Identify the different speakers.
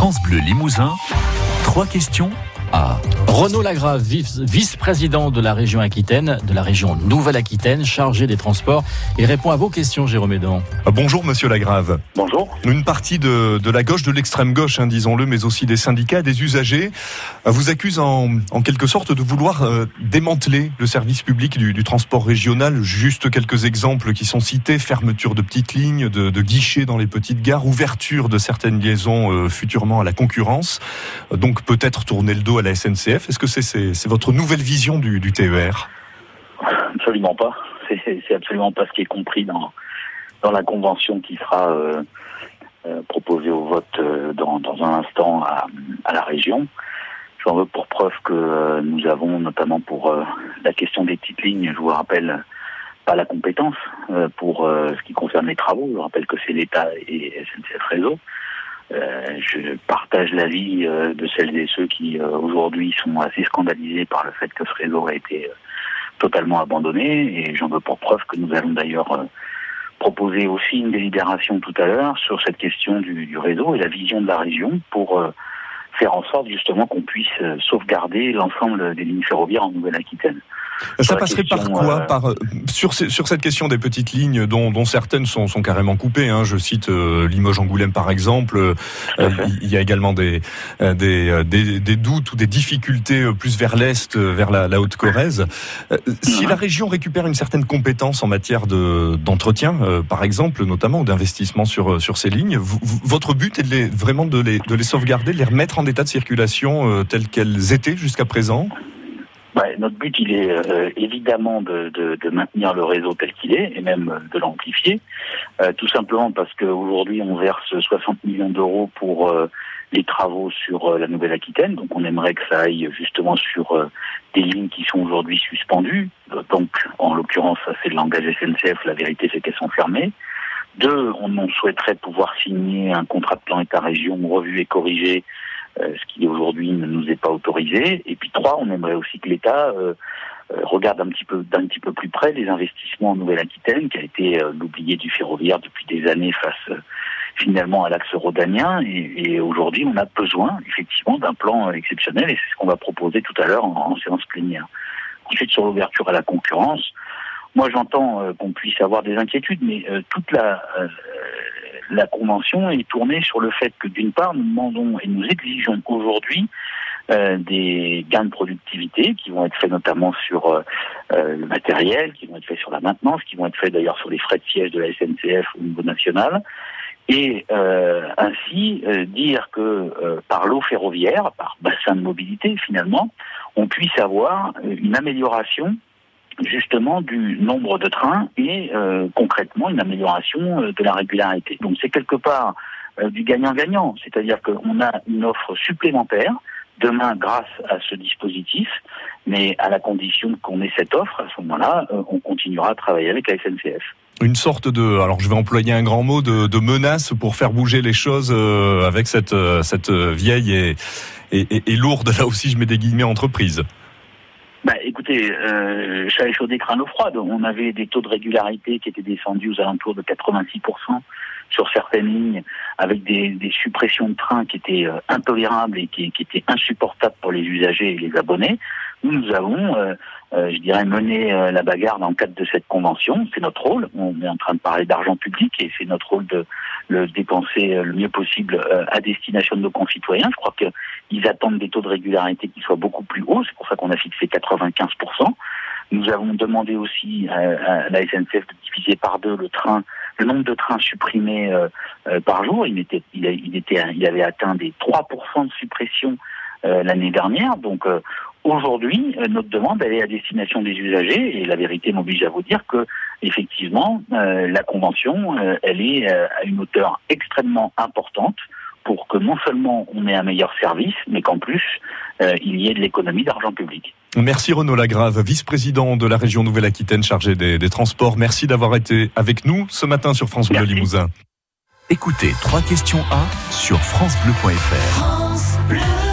Speaker 1: France Bleu Limousin, trois questions à
Speaker 2: Renaud Lagrave, vice-président de la région Aquitaine, de la région Nouvelle-Aquitaine, chargé des transports. Il répond à vos questions, Jérôme Edon.
Speaker 3: Ah, bonjour, monsieur Lagrave.
Speaker 4: Bonjour.
Speaker 3: Une partie de, de la gauche, de l'extrême gauche, hein, disons-le, mais aussi des syndicats, des usagers, euh, vous accusent en, en quelque sorte de vouloir euh, démanteler le service public du, du, transport régional. Juste quelques exemples qui sont cités fermeture de petites lignes, de, de guichets dans les petites gares, ouverture de certaines liaisons euh, futurement à la concurrence. donc peut-être tourner le dos à la SNCF. Est-ce que c'est votre nouvelle vision du, TER
Speaker 4: Absolument pas. C'est absolument pas ce qui est compris dans, la convention qui sera euh, euh, proposée au vote euh, dans, un instant à, la région. J'en veux pour preuve que nous avons, notamment pour la question des petites lignes, je vous rappelle, pas la compétence pour ce qui concerne les travaux. Je vous rappelle que c'est l'État et SNCF Réseau. Euh, je partage l'avis euh, de celles et ceux qui euh, aujourd'hui sont assez scandalisés par le fait que ce réseau a été totalement abandonné et j'en veux pour preuve que nous allons d'ailleurs proposer aussi une délibération tout à l'heure sur cette question du, du, réseau et la vision de la région pour faire en sorte justement qu'on puisse sauvegarder l'ensemble des lignes ferroviaires en Nouvelle-Aquitaine.
Speaker 3: Ça passerait par quoi euh, Par euh, sur sur cette question des petites lignes dont, dont certaines sont, sont carrément coupées. Hein. Je cite euh, Limoges-Angoulême par exemple. il y a également des des, des, des doutes ou des difficultés plus vers l'est, vers la, la Haute-Corrèze. si la région récupère une certaine compétence en matière de d'entretien, par exemple, notamment ou d'investissement sur sur ces lignes, votre but est de les, vraiment de les de les sauvegarder, de les remettre en état de circulation telles qu'elles étaient jusqu'à présent?
Speaker 4: Notre but, il est euh, évidemment de, maintenir le réseau tel qu'il est et même de l'amplifier, euh, tout simplement parce qu'aujourd'hui, on verse 60 millions d'euros pour euh, les travaux sur la Nouvelle-Aquitaine. Donc, on aimerait que ça aille justement sur des lignes qui sont aujourd'hui suspendues. Donc, en l'occurrence, ça c'est le langage SNCF. La vérité, c'est qu'elles sont fermées. Deux, on souhaiterait pouvoir signer un contrat de plan État-région revu et corrigé euh, ce qui aujourd'hui ne nous est pas autorisé. Et puis trois, on aimerait aussi que l'État euh, euh, regarde un petit peu d'un petit peu plus près les investissements en Nouvelle-Aquitaine, qui a été l'oublié du ferroviaire depuis des années face finalement à l'axe rhodanien. Et, et aujourd'hui, on a besoin effectivement d'un plan exceptionnel, et c'est ce qu'on va proposer tout à l'heure en, en, séance plénière. Ensuite, sur l'ouverture à la concurrence, moi j'entends qu'on puisse avoir des inquiétudes, mais toute la la Convention est tournée sur le fait que d'une part, nous demandons et nous exigeons aujourd'hui euh, des gains de productivité qui vont être faits notamment sur euh, euh, le matériel, qui vont être faits sur la maintenance, qui vont être faits d'ailleurs sur les frais de siège de la SNCF au niveau national. Et ainsi dire que par l'eau ferroviaire, par bassin de mobilité finalement, on puisse avoir une amélioration justement du nombre de trains et euh, concrètement une amélioration euh, de la régularité. Donc c'est quelque part euh, du gagnant-gagnant, c'est-à-dire qu'on a une offre supplémentaire demain grâce à ce dispositif, mais à la condition qu'on ait cette offre, à ce moment-là, on continuera à travailler avec la SNCF
Speaker 3: une sorte de, alors je vais employer un grand mot, de, menace pour faire bouger les choses avec cette, cette vieille et, et, et, lourde, là aussi je mets des guillemets, entreprise.
Speaker 4: Écoutez, euh, chat chaud des crânes froides. On avait des taux de régularité qui étaient descendus aux alentours de 86% sur certaines lignes, avec des, des suppressions de trains qui étaient euh, intolérables et qui, étaient insupportables pour les usagers et les abonnés. Nous, avons, euh, euh je dirais, mené euh, la bagarre dans le cadre de cette convention. C'est notre rôle. On est en train de parler d'argent public et c'est notre rôle de le dépenser le mieux possible à destination de nos concitoyens. Je crois qu'ils attendent des taux de régularité qui soient beaucoup plus hauts. C'est pour ça qu'on a fixé 95%. Nous avons demandé aussi à, la SNCF de diviser par deux le train, le nombre de trains supprimés euh, euh, par jour. Il était, il, était, il avait atteint des 3% de suppression euh, l'année dernière. Donc aujourd'hui, notre demande elle est à destination des usagers et la vérité m'oblige à vous dire que effectivement la convention elle est à une hauteur extrêmement importante pour que non seulement on ait un meilleur service, mais qu'en plus il y ait de l'économie d'argent public.
Speaker 3: Merci Renaud Lagrave, vice-président de la région Nouvelle-Aquitaine chargé des, transports. Merci d'avoir été avec nous ce matin sur France Bleu Limousin.
Speaker 1: Écoutez, trois questions à sur francebleu.fr. France Bleu.